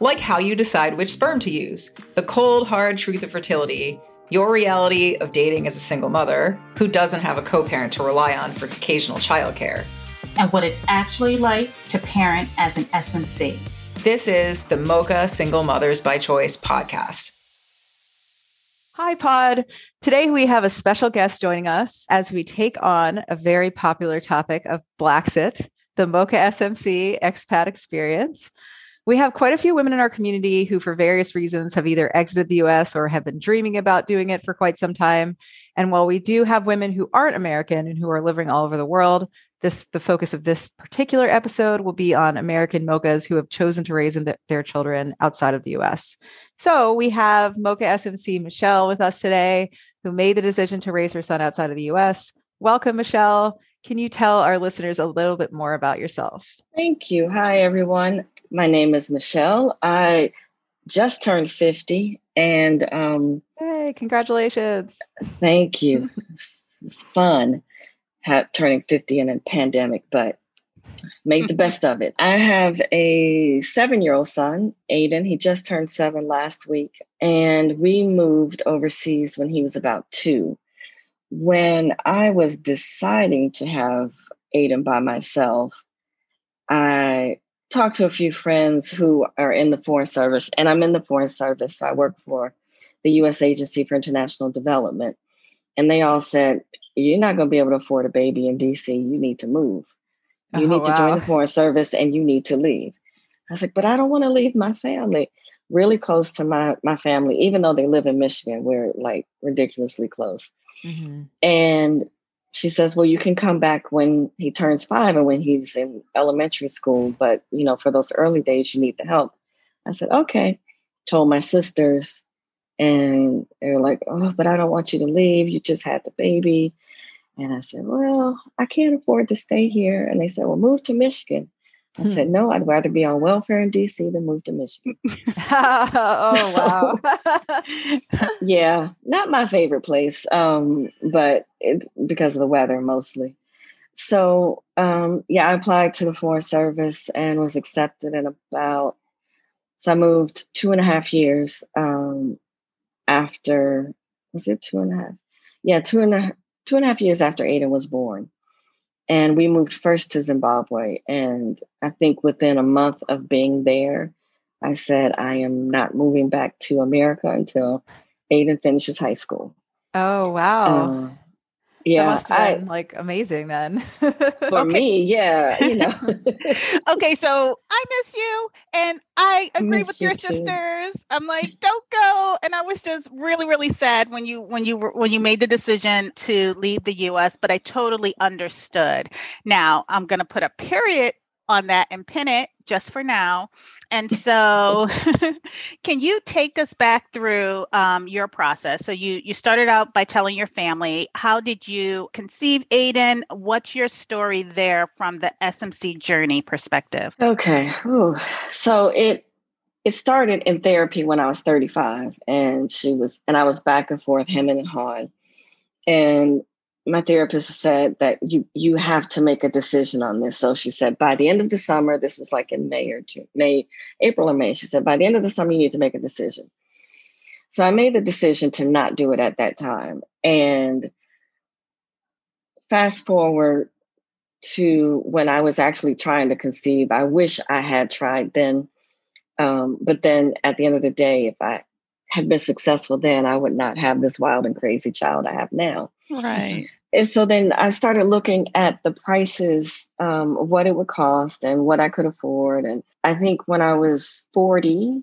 like how you decide which sperm to use, the cold, hard truth of fertility, your reality of dating as a single mother who doesn't have a co parent to rely on for occasional childcare, and what it's actually like to parent as an SMC. This is the Mocha Single Mothers by Choice podcast. Hi, Pod. Today we have a special guest joining us as we take on a very popular topic of Blaxit, the Mocha SMC expat experience. We have quite a few women in our community who, for various reasons, have either exited the US or have been dreaming about doing it for quite some time. And while we do have women who aren't American and who are living all over the world, this the focus of this particular episode will be on American mochas who have chosen to raise the, their children outside of the US. So we have Mocha SMC Michelle with us today, who made the decision to raise her son outside of the US. Welcome, Michelle. Can you tell our listeners a little bit more about yourself? Thank you. Hi, everyone. My name is Michelle. I just turned 50 and um hey congratulations. thank you. It's, it's fun have, turning 50 in a pandemic but made the best of it. I have a seven year old son aiden. He just turned seven last week and we moved overseas when he was about two. When i was deciding to have aiden by myself i talked to a few friends who are in the Foreign Service, and I'm in the Foreign Service. So I work for the U.S. Agency for International Development. And they all said, You're not going to be able to afford a baby in DC. You need to move. You oh, need to wow. join the Foreign Service and you need to leave. I was like, But I don't want to leave my family. Really close to my, my family, even though they live in Michigan, we're like ridiculously close. Mm-hmm. And she says, Well, you can come back when he turns five and when he's in elementary school. But, you know, for those early days, you need the help. I said, Okay. Told my sisters, and they're like, Oh, but I don't want you to leave. You just had the baby. And I said, Well, I can't afford to stay here. And they said, Well, move to Michigan. I hmm. said, no, I'd rather be on welfare in DC than move to Michigan. oh, wow. yeah, not my favorite place, um, but it's because of the weather mostly. So, um, yeah, I applied to the Foreign Service and was accepted in about, so I moved two and a half years um, after, was it two and a half? Yeah, two and a, two and a half years after Aiden was born. And we moved first to Zimbabwe. And I think within a month of being there, I said, I am not moving back to America until Aiden finishes high school. Oh, wow. Uh, yeah, that must have been I, like amazing then. for me, yeah, you know. okay, so I miss you, and I agree with your sisters. Too. I'm like, don't go, and I was just really, really sad when you when you when you made the decision to leave the U.S. But I totally understood. Now I'm going to put a period on that and pin it just for now. And so, can you take us back through um, your process? So you you started out by telling your family. How did you conceive Aiden? What's your story there from the SMC journey perspective? Okay. Ooh. So it it started in therapy when I was 35, and she was and I was back and forth hemming and hawing, and my therapist said that you you have to make a decision on this. So she said by the end of the summer, this was like in May or June, May, April or May. She said by the end of the summer, you need to make a decision. So I made the decision to not do it at that time. And fast forward to when I was actually trying to conceive, I wish I had tried then. Um, but then at the end of the day, if I had been successful then, I would not have this wild and crazy child I have now. Right. And so then I started looking at the prices um, of what it would cost and what I could afford. And I think when I was 40,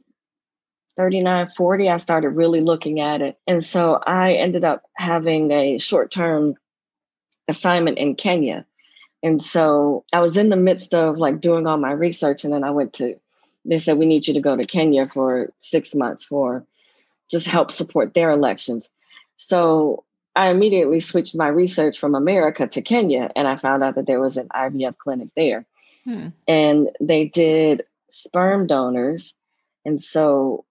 39, 40, I started really looking at it. And so I ended up having a short term assignment in Kenya. And so I was in the midst of like doing all my research. And then I went to, they said, we need you to go to Kenya for six months for just help support their elections. So I immediately switched my research from America to Kenya, and I found out that there was an IVF clinic there. Hmm. And they did sperm donors. And so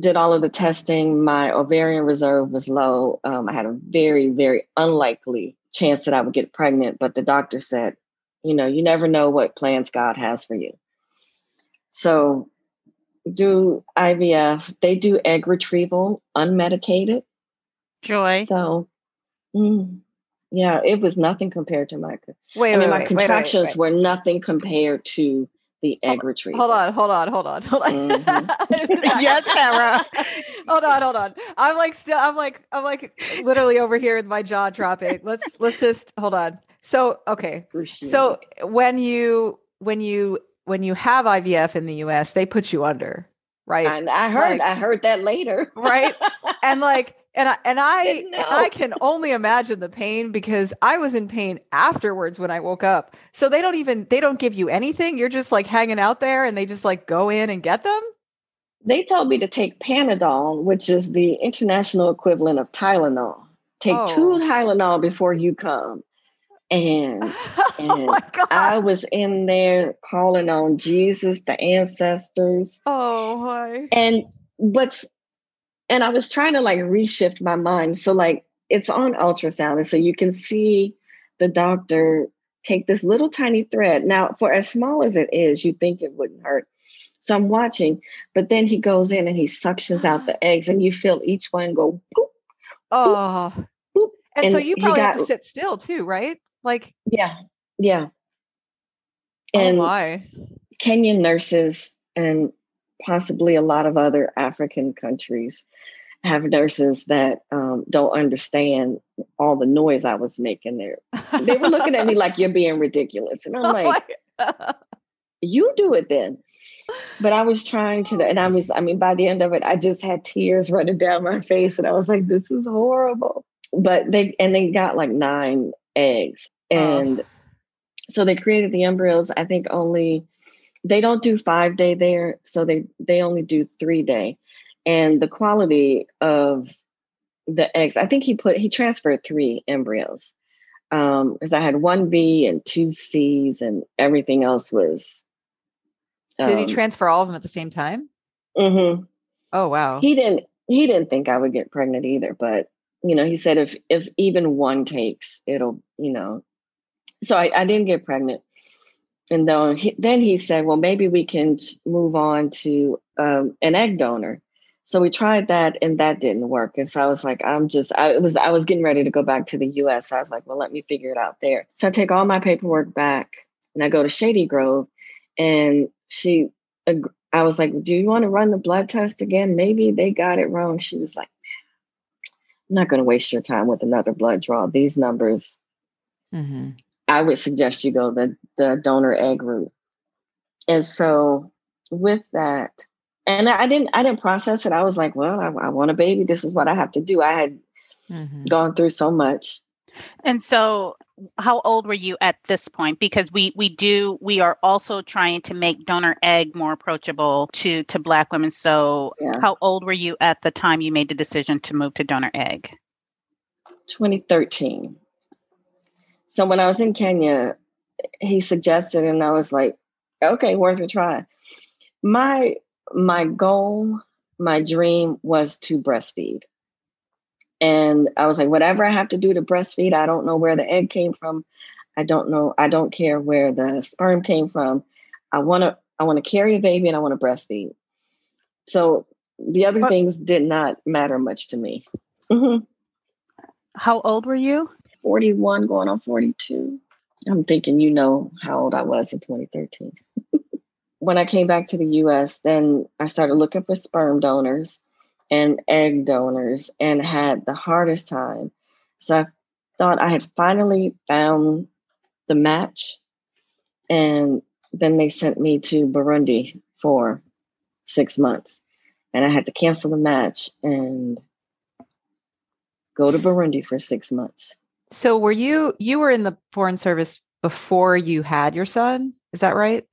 did all of the testing. My ovarian reserve was low. Um, I had a very, very unlikely chance that I would get pregnant, but the doctor said, you know, you never know what plans God has for you. So do IVF, they do egg retrieval unmedicated. Joy. So, mm, yeah, it was nothing compared to my. Wait, I mean, my wait, contractions wait, were nothing compared to the egg retrieval. Hold on, hold on, hold on, hold on. Mm-hmm. yes, Sarah. hold on, hold on. I'm like still. I'm like. I'm like literally over here with my jaw dropping. Let's let's just hold on. So okay. Appreciate so it. when you when you when you have IVF in the US, they put you under, right? And I heard like, I heard that later. right? And like and I and I and I can only imagine the pain because I was in pain afterwards when I woke up. So they don't even they don't give you anything. You're just like hanging out there and they just like go in and get them. They told me to take Panadol, which is the international equivalent of Tylenol. Take oh. two Tylenol before you come. And, oh and oh I was in there calling on Jesus, the ancestors. Oh, hi. And what's and I was trying to like reshift my mind. So like it's on ultrasound, and so you can see the doctor take this little tiny thread. Now, for as small as it is, you think it wouldn't hurt. So I'm watching, but then he goes in and he suctions out the eggs, and you feel each one go boop. Oh, boop, and, and, so you probably got, have to sit still too, right? Like, yeah, yeah. Oh, and oh my. Kenyan nurses and possibly a lot of other African countries have nurses that um, don't understand all the noise I was making there. They were looking at me like you're being ridiculous. And I'm oh like, you do it then. But I was trying to, and I was, I mean, by the end of it, I just had tears running down my face. And I was like, this is horrible. But they, and they got like nine eggs. And oh. so they created the embryos, I think only, they don't do five day there. So they, they only do three day and the quality of the eggs i think he put he transferred three embryos um because i had one b and two c's and everything else was um, did he um, transfer all of them at the same time mm-hmm. oh wow he didn't he didn't think i would get pregnant either but you know he said if if even one takes it'll you know so i, I didn't get pregnant and then he, then he said well maybe we can move on to um, an egg donor so we tried that and that didn't work. And so I was like, I'm just, I was, I was getting ready to go back to the US. So I was like, well, let me figure it out there. So I take all my paperwork back and I go to Shady Grove and she, I was like, do you want to run the blood test again? Maybe they got it wrong. She was like, I'm not going to waste your time with another blood draw. These numbers, mm-hmm. I would suggest you go the, the donor egg route. And so with that, and I didn't I didn't process it. I was like, well, I, I want a baby. This is what I have to do. I had mm-hmm. gone through so much. And so how old were you at this point because we we do we are also trying to make donor egg more approachable to to black women so yeah. how old were you at the time you made the decision to move to donor egg 2013 so when i was in kenya he suggested and i was like okay worth a try my my goal, my dream was to breastfeed. And I was like, whatever I have to do to breastfeed, I don't know where the egg came from. I don't know. I don't care where the sperm came from. I want to. I want to carry a baby and I want to breastfeed. So the other what? things did not matter much to me. Mm-hmm. How old were you? Forty-one, going on forty-two. I'm thinking, you know, how old I was in 2013 when I came back to the US, then I started looking for sperm donors and egg donors and had the hardest time. So I thought I had finally found the match. And then they sent me to Burundi for six months. And I had to cancel the match and go to Burundi for six months. So were you you were in the foreign service before you had your son? Is that right?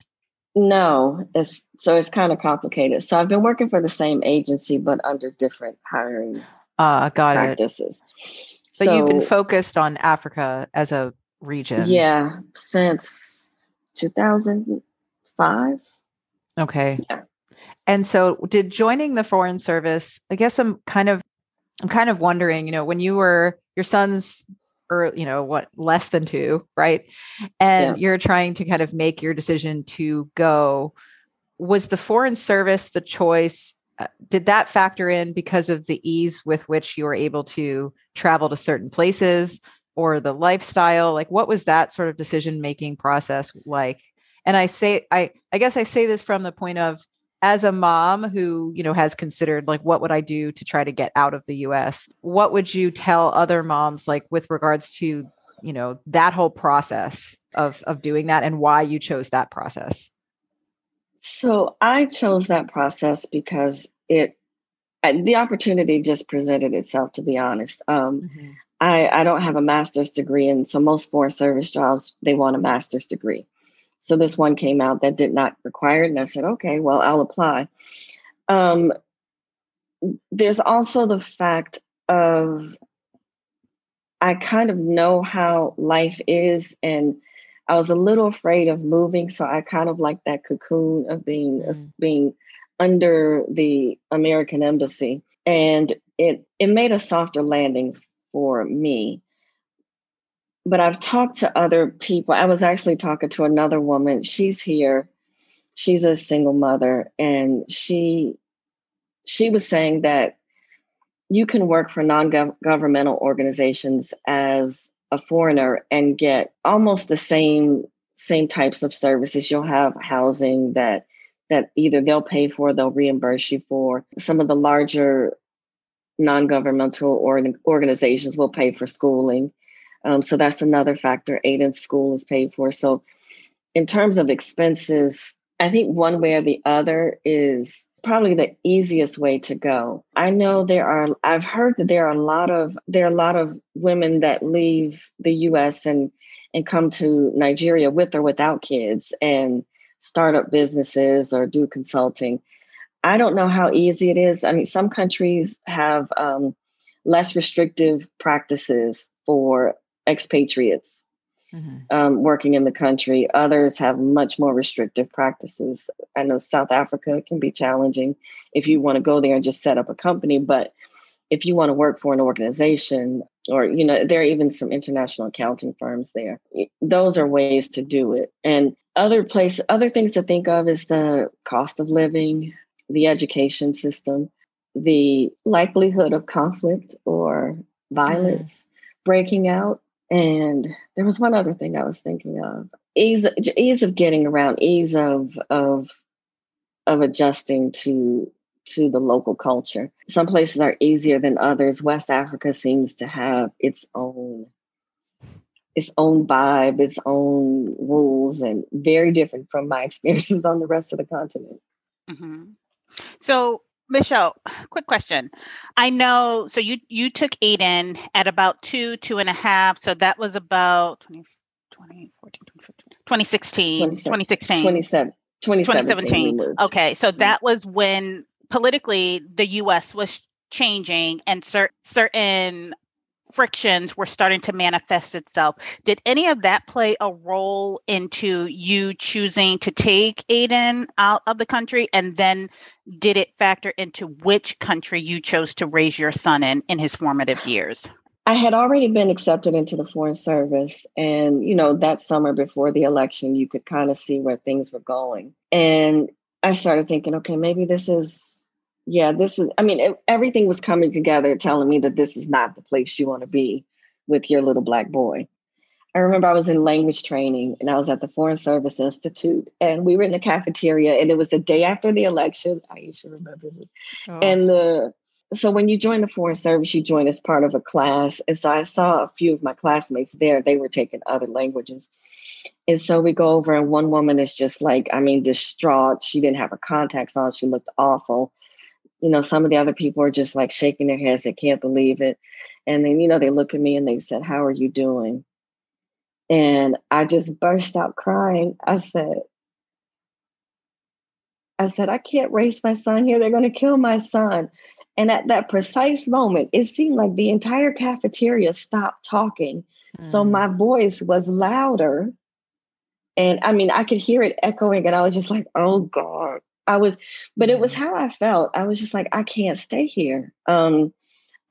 No, it's so it's kind of complicated. So I've been working for the same agency, but under different hiring uh, got practices. It. But so, you've been focused on Africa as a region. Yeah, since 2005. Okay. Yeah. And so did joining the foreign service, I guess I'm kind of I'm kind of wondering, you know, when you were your son's or you know what less than 2, right? And yeah. you're trying to kind of make your decision to go was the foreign service the choice uh, did that factor in because of the ease with which you were able to travel to certain places or the lifestyle like what was that sort of decision making process like and i say i i guess i say this from the point of as a mom who you know has considered like what would i do to try to get out of the us what would you tell other moms like with regards to you know that whole process of of doing that and why you chose that process so I chose that process because it the opportunity just presented itself. To be honest, um, mm-hmm. I I don't have a master's degree, and so most foreign service jobs they want a master's degree. So this one came out that did not require it, and I said, okay, well I'll apply. Um, there's also the fact of I kind of know how life is and I was a little afraid of moving, so I kind of like that cocoon of being mm. being under the American embassy, and it it made a softer landing for me. But I've talked to other people. I was actually talking to another woman. She's here. She's a single mother, and she she was saying that you can work for non-governmental organizations as a foreigner and get almost the same same types of services. You'll have housing that that either they'll pay for, they'll reimburse you for. Some of the larger non-governmental or organizations will pay for schooling. Um, so that's another factor. Aiden's school is paid for. So in terms of expenses, I think one way or the other is probably the easiest way to go. I know there are I've heard that there are a lot of there are a lot of women that leave the US and and come to Nigeria with or without kids and start up businesses or do consulting. I don't know how easy it is. I mean, some countries have um, less restrictive practices for expatriates mm-hmm. um, working in the country. Others have much more restrictive practices. I know South Africa can be challenging if you want to go there and just set up a company, but if you want to work for an organization or you know there are even some international accounting firms there those are ways to do it and other place other things to think of is the cost of living the education system the likelihood of conflict or violence mm. breaking out and there was one other thing I was thinking of: ease, ease of getting around, ease of of of adjusting to to the local culture. Some places are easier than others. West Africa seems to have its own its own vibe, its own rules, and very different from my experiences on the rest of the continent. Mm-hmm. So Michelle, quick question. I know, so you you took Aiden at about two, two and a half. So that was about 20, 2014, 2016, 2016. 2017. 2017. Okay. So that was when politically the US was changing and cer- certain frictions were starting to manifest itself. Did any of that play a role into you choosing to take Aiden out of the country? And then did it factor into which country you chose to raise your son in in his formative years? I had already been accepted into the Foreign Service. And, you know, that summer before the election, you could kind of see where things were going. And I started thinking, okay, maybe this is yeah, this is, I mean, it, everything was coming together telling me that this is not the place you want to be with your little black boy. I remember I was in language training and I was at the Foreign Service Institute and we were in the cafeteria and it was the day after the election. Aisha remembers it. Oh. And the so when you join the Foreign Service, you join as part of a class. And so I saw a few of my classmates there. They were taking other languages. And so we go over and one woman is just like, I mean, distraught. She didn't have her contacts on. She looked awful you know, some of the other people are just like shaking their heads, they can't believe it. And then, you know, they look at me and they said, How are you doing? And I just burst out crying. I said, I said, I can't raise my son here. They're going to kill my son. And at that precise moment, it seemed like the entire cafeteria stopped talking. Mm. So my voice was louder. And I mean, I could hear it echoing, and I was just like, oh God. I was, but it was how I felt. I was just like, I can't stay here. Um,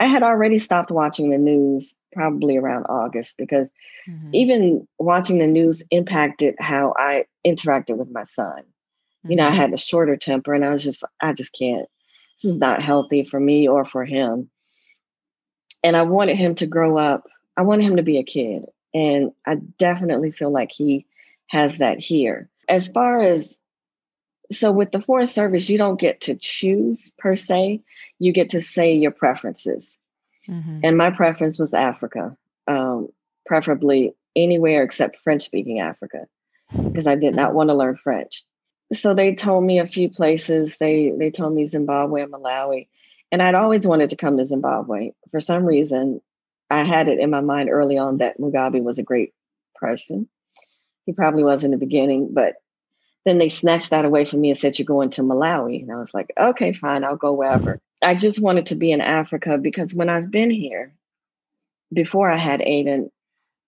I had already stopped watching the news probably around August because mm-hmm. even watching the news impacted how I interacted with my son. Mm-hmm. You know, I mm-hmm. had a shorter temper and I was just, I just can't, this is not healthy for me or for him. And I wanted him to grow up, I wanted him to be a kid. And I definitely feel like he has that here. As far as so with the Foreign Service, you don't get to choose per se. You get to say your preferences. Mm-hmm. And my preference was Africa, um, preferably anywhere except French speaking Africa, because I did not mm-hmm. want to learn French. So they told me a few places. They they told me Zimbabwe and Malawi. And I'd always wanted to come to Zimbabwe. For some reason, I had it in my mind early on that Mugabe was a great person. He probably was in the beginning, but then they snatched that away from me and said, You're going to Malawi. And I was like, Okay, fine, I'll go wherever. I just wanted to be in Africa because when I've been here, before I had Aiden,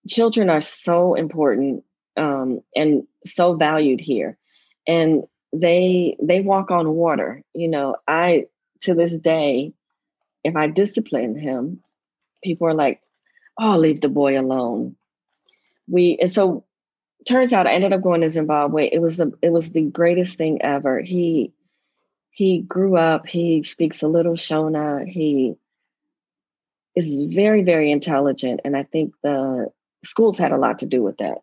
children are so important um, and so valued here. And they they walk on water. You know, I to this day, if I discipline him, people are like, "Oh, leave the boy alone." We and so turns out I ended up going to Zimbabwe. It was the it was the greatest thing ever. He he grew up, he speaks a little Shona, he is very, very intelligent. And I think the schools had a lot to do with that.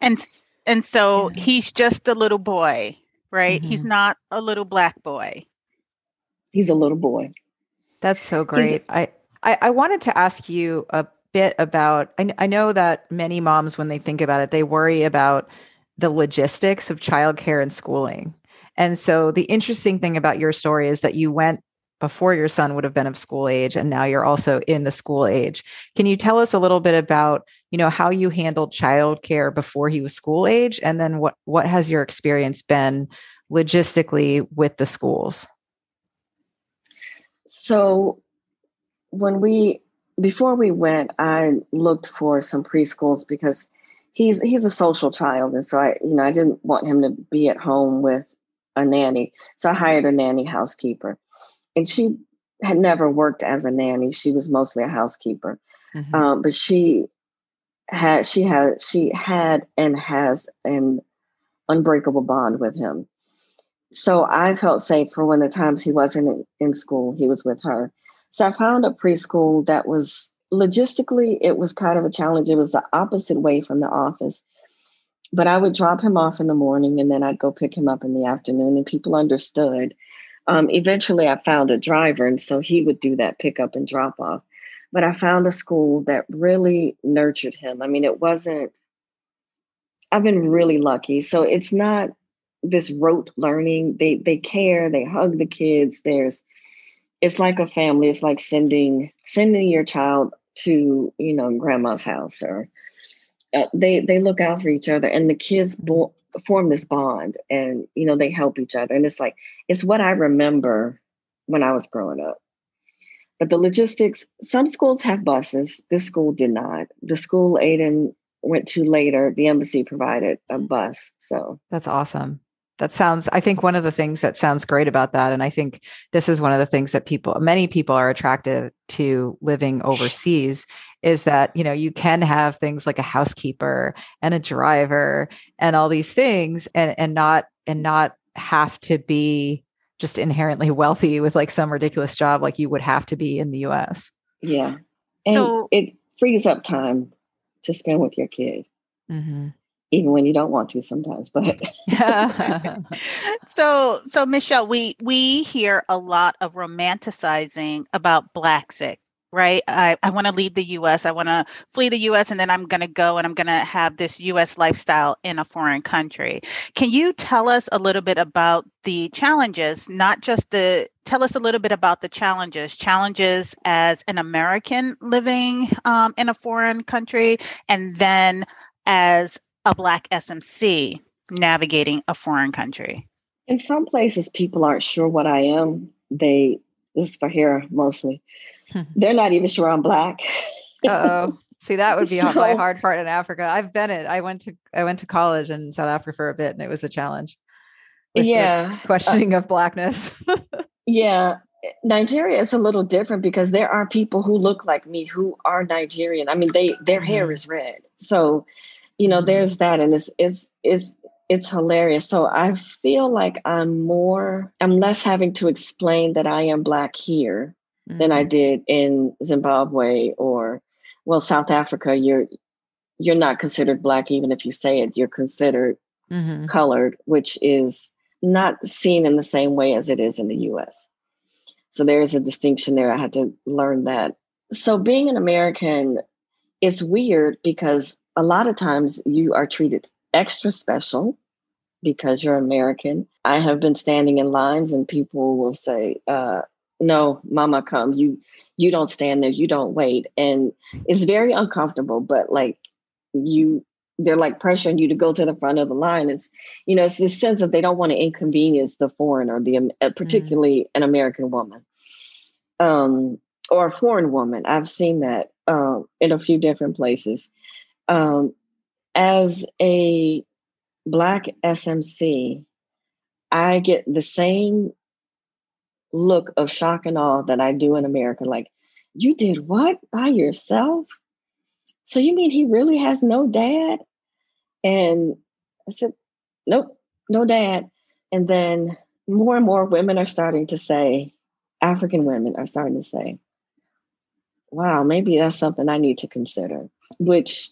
And and so yeah. he's just a little boy, right? Mm-hmm. He's not a little black boy. He's a little boy. That's so great. I, I I wanted to ask you a bit about I, I know that many moms when they think about it they worry about the logistics of childcare and schooling. And so the interesting thing about your story is that you went before your son would have been of school age and now you're also in the school age. Can you tell us a little bit about you know how you handled childcare before he was school age and then what what has your experience been logistically with the schools? So when we before we went, I looked for some preschools because he's he's a social child, and so I you know I didn't want him to be at home with a nanny, so I hired a nanny housekeeper, and she had never worked as a nanny. She was mostly a housekeeper, mm-hmm. um, but she had she had she had and has an unbreakable bond with him. So I felt safe for when the times he wasn't in, in school, he was with her. So I found a preschool that was logistically, it was kind of a challenge. It was the opposite way from the office. But I would drop him off in the morning and then I'd go pick him up in the afternoon, and people understood. Um, eventually, I found a driver, and so he would do that pickup and drop off. But I found a school that really nurtured him. I mean, it wasn't, I've been really lucky. So it's not this rote learning. They they care, they hug the kids. There's it's like a family. It's like sending sending your child to you know grandma's house, or uh, they they look out for each other, and the kids bo- form this bond, and you know they help each other, and it's like it's what I remember when I was growing up. But the logistics, some schools have buses. This school did not. The school Aiden went to later, the embassy provided a bus. So that's awesome that sounds i think one of the things that sounds great about that and i think this is one of the things that people many people are attracted to living overseas is that you know you can have things like a housekeeper and a driver and all these things and and not and not have to be just inherently wealthy with like some ridiculous job like you would have to be in the US. Yeah. And so, it frees up time to spend with your kid. Mm-hmm even when you don't want to sometimes but so so michelle we we hear a lot of romanticizing about Blaxit right? I, I want to leave the us i want to flee the us and then i'm going to go and i'm going to have this us lifestyle in a foreign country. Can you tell us a little bit about the challenges not just the tell us a little bit about the challenges challenges as an american living um, in a foreign country and then as a Black SMC navigating a foreign country? In some places, people aren't sure what I am. They, this is for here mostly, they're not even sure I'm Black. oh. See, that would be so, my hard part in Africa. I've been it. I went to I went to college in South Africa for a bit, and it was a challenge. yeah, questioning uh, of blackness. yeah, Nigeria is a little different because there are people who look like me who are Nigerian. I mean, they their hair mm-hmm. is red, so you know, there's that, and it's it's it's it's hilarious. So I feel like I'm more, I'm less having to explain that I am black here mm-hmm. than I mm-hmm. did in Zimbabwe or well, South Africa, you're you're not considered black even if you say it. You're considered mm-hmm. colored, which is not seen in the same way as it is in the US. So there's a distinction there. I had to learn that. So being an American, it's weird because a lot of times you are treated extra special because you're American. I have been standing in lines and people will say, uh, no, mama come. You you don't stand there, you don't wait. And it's very uncomfortable, but like you they're like pressuring you to go to the front of the line. It's, you know, it's this sense that they don't want to inconvenience the foreigner, the uh, mm. particularly mm. an American woman, um, or a foreign woman. I've seen that um, in a few different places. Um, as a black SMC, I get the same look of shock and awe that I do in America. Like, you did what by yourself? So you mean he really has no dad? And I said, Nope, no dad. And then more and more women are starting to say, African women are starting to say, wow, maybe that's something I need to consider, which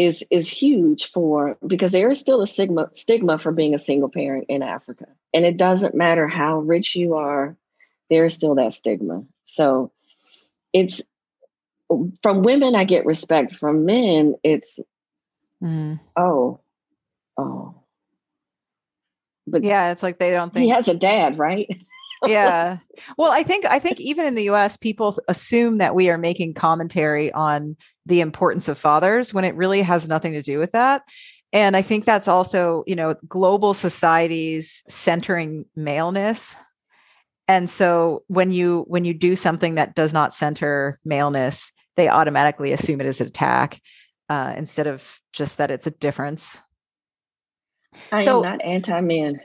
is is huge for because there is still a stigma stigma for being a single parent in Africa. And it doesn't matter how rich you are, there is still that stigma. So it's from women I get respect. From men, it's mm. oh, oh. But yeah, it's like they don't think he has a dad, right? Yeah. Well, I think I think even in the US people assume that we are making commentary on the importance of fathers when it really has nothing to do with that. And I think that's also, you know, global societies centering maleness. And so when you when you do something that does not center maleness, they automatically assume it is an attack uh, instead of just that it's a difference. I so, am not anti-man.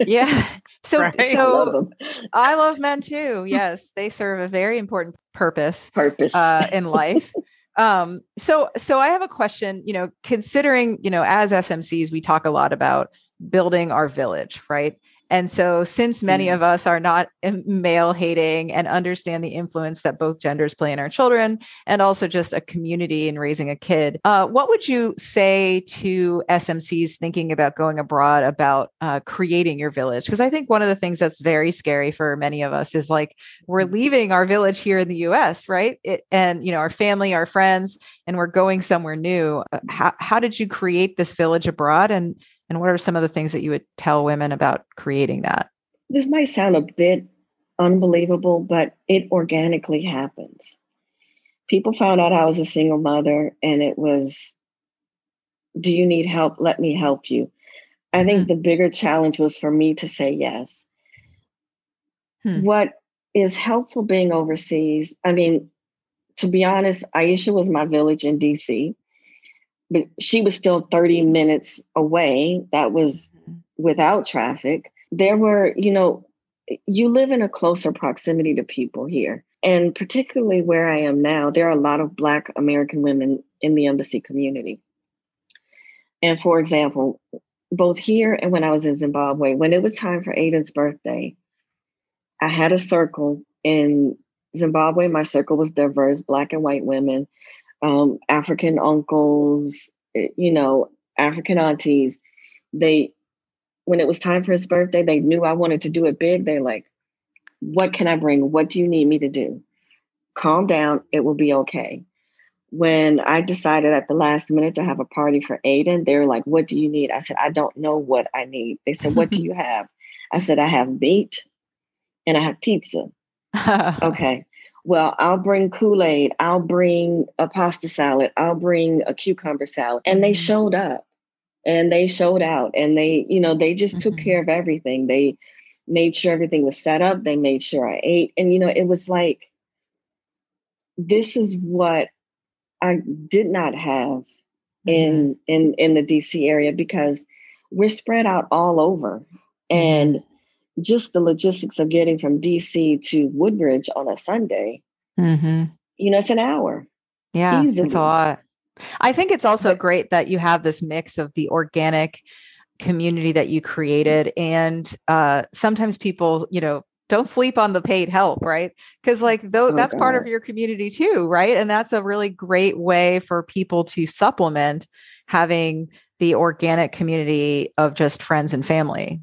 yeah. So right? so I love, I love, men too. Yes, they serve a very important purpose purpose uh, in life. um so so I have a question, you know, considering, you know, as SMCs we talk a lot about building our village, right? And so, since many mm. of us are not male hating and understand the influence that both genders play in our children, and also just a community in raising a kid, uh, what would you say to SMCs thinking about going abroad about uh, creating your village? Because I think one of the things that's very scary for many of us is like we're mm. leaving our village here in the US, right? It, and, you know, our family, our friends, and we're going somewhere new. Uh, how, how did you create this village abroad? And and what are some of the things that you would tell women about creating that? This might sound a bit unbelievable, but it organically happens. People found out I was a single mother, and it was, Do you need help? Let me help you. I think mm-hmm. the bigger challenge was for me to say yes. Hmm. What is helpful being overseas? I mean, to be honest, Aisha was my village in DC but she was still 30 minutes away. That was mm-hmm. without traffic. There were, you know, you live in a closer proximity to people here. And particularly where I am now, there are a lot of Black American women in the embassy community. And for example, both here and when I was in Zimbabwe, when it was time for Aiden's birthday, I had a circle in Zimbabwe. My circle was diverse, Black and white women um, African uncles, eh, you know, African aunties. They, when it was time for his birthday, they knew I wanted to do it big. They're like, what can I bring? What do you need me to do? Calm down. It will be okay. When I decided at the last minute to have a party for Aiden, they were like, What do you need? I said, I don't know what I need. They said, What do you have? I said, I have meat and I have pizza. okay well, I'll bring Kool Aid, I'll bring a pasta salad, I'll bring a cucumber salad. And they mm-hmm. showed up. and they showed out and they you know they just mm-hmm. took care of everything they made sure everything was set up they made sure i ate and you know it was like this is what i did not have mm-hmm. in in in the dc area because we're spread out all over mm-hmm. Just the logistics of getting from dc to woodbridge on a sunday mm-hmm. you know it's an hour yeah easily. it's a lot I think it's also but, great that you have this mix of the organic community that you created and uh, sometimes people, you know, don't sleep on the paid help, right? Because like though oh, that's God. part of your community too, right? And that's a really great way for people to supplement having the organic community of just friends and family.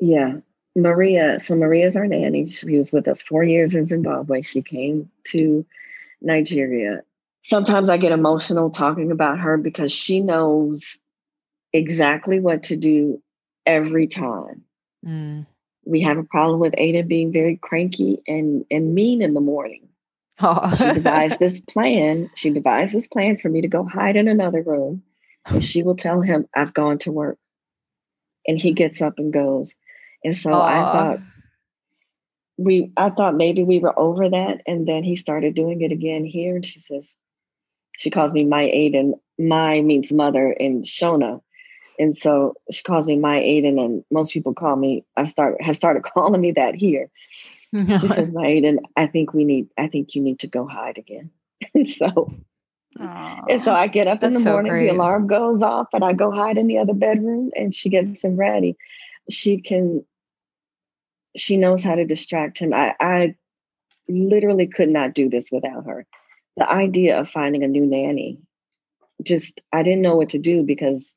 Yeah. Maria, so Maria's our nanny. She was with us four years in Zimbabwe. She came to Nigeria sometimes I get emotional talking about her because she knows exactly what to do every time. Mm. We have a problem with Aiden being very cranky and, and mean in the morning. Oh. she devised this plan. She devised this plan for me to go hide in another room. And she will tell him, I've gone to work. And he gets up and goes. And so I thought we I thought maybe we were over that. And then he started doing it again here. And she says, she calls me Mai Aiden. Mai means mother in Shona. And so she calls me Mai Aiden, and most people call me, I start have started calling me that here. she says, Mai Aiden, I think we need, I think you need to go hide again. and so Aww, and so I get up in the morning, so the alarm goes off, and I go hide in the other bedroom, and she gets him ready. She can, she knows how to distract him. I, I literally could not do this without her the idea of finding a new nanny just I didn't know what to do because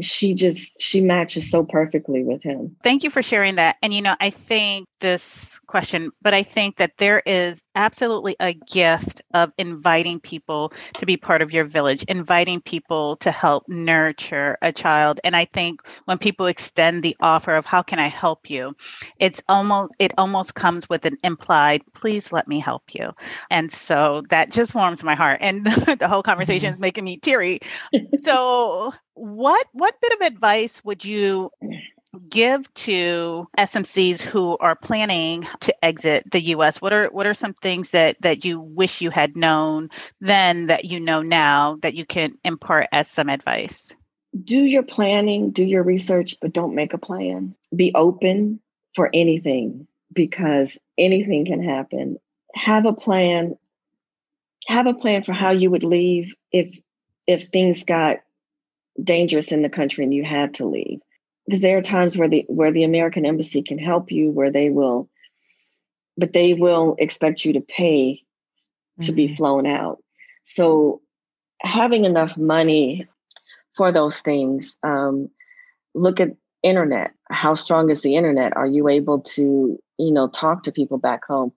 she just she matches so perfectly with him. Thank you for sharing that. And you know, I think this question, but I think that there is absolutely a gift of inviting people to be part of your village, inviting people to help nurture a child. And I think when people extend the offer of how can I help you, it's almost it almost comes with an implied, please let me help you. And so that just warms my heart. And the whole conversation is making me teary. so what what bit of advice would you give to SMCs who are planning to exit the US? What are what are some things that that you wish you had known then that you know now that you can impart as some advice? Do your planning, do your research, but don't make a plan. Be open for anything because anything can happen. Have a plan. Have a plan for how you would leave if if things got dangerous in the country and you had to leave because there are times where the where the American embassy can help you where they will but they will expect you to pay mm-hmm. to be mm-hmm. flown out. So having enough money for those things, um, look at internet. How strong is the internet? Are you able to, you know, talk to people back home?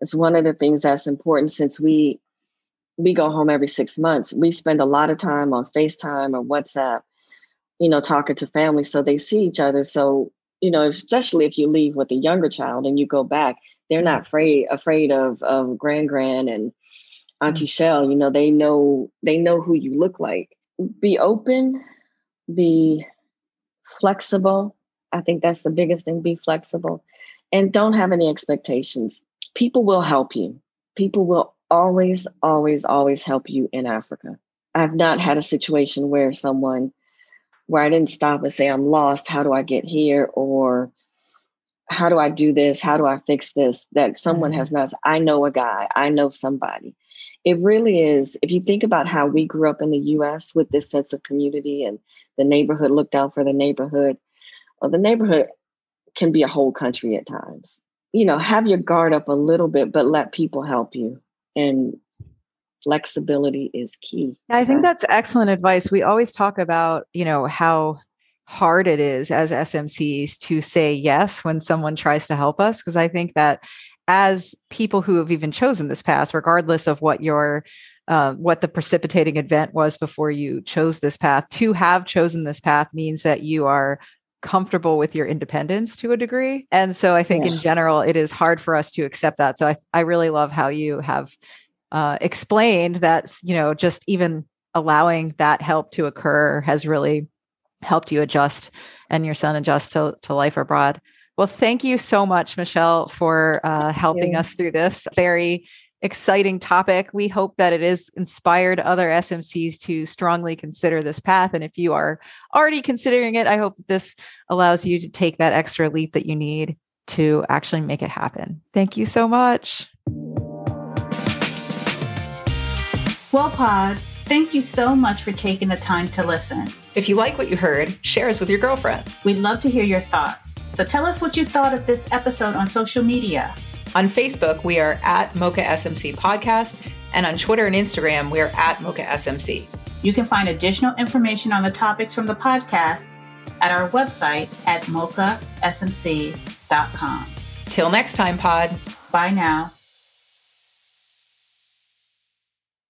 It's one of the things that's important since we we go home every six months. We spend a lot of time on FaceTime or WhatsApp you know, talking to family so they see each other. So, you know, especially if you leave with a younger child and you go back, they're not afraid afraid of of grand grand and Auntie mm-hmm. Shell. You know, they know they know who you look like. Be open, be flexible. I think that's the biggest thing. Be flexible and don't have any expectations. People will help you. People will always, always, always help you in Africa. I've not had a situation where someone where I didn't stop and say, I'm lost. How do I get here? Or how do I do this? How do I fix this? That someone mm-hmm. has not, I know a guy, I know somebody. It really is. If you think about how we grew up in the US with this sense of community and the neighborhood looked out for the neighborhood, well, the neighborhood can be a whole country at times. You know, have your guard up a little bit, but let people help you. And flexibility is key. I think that's excellent advice. We always talk about, you know, how hard it is as SMCs to say yes when someone tries to help us. Because I think that as people who have even chosen this path, regardless of what your uh, what the precipitating event was before you chose this path, to have chosen this path means that you are comfortable with your independence to a degree. And so I think yeah. in general, it is hard for us to accept that. So I, I really love how you have uh, explained that you know just even allowing that help to occur has really helped you adjust and your son adjust to, to life abroad. Well, thank you so much, Michelle, for uh, helping us through this very exciting topic. We hope that it has inspired other SMCs to strongly consider this path. And if you are already considering it, I hope this allows you to take that extra leap that you need to actually make it happen. Thank you so much. Well, Pod, thank you so much for taking the time to listen. If you like what you heard, share us with your girlfriends. We'd love to hear your thoughts. So tell us what you thought of this episode on social media. On Facebook, we are at Mocha SMC Podcast, and on Twitter and Instagram, we are at Mocha SMC. You can find additional information on the topics from the podcast at our website at mochasmc.com. Till next time, Pod. Bye now.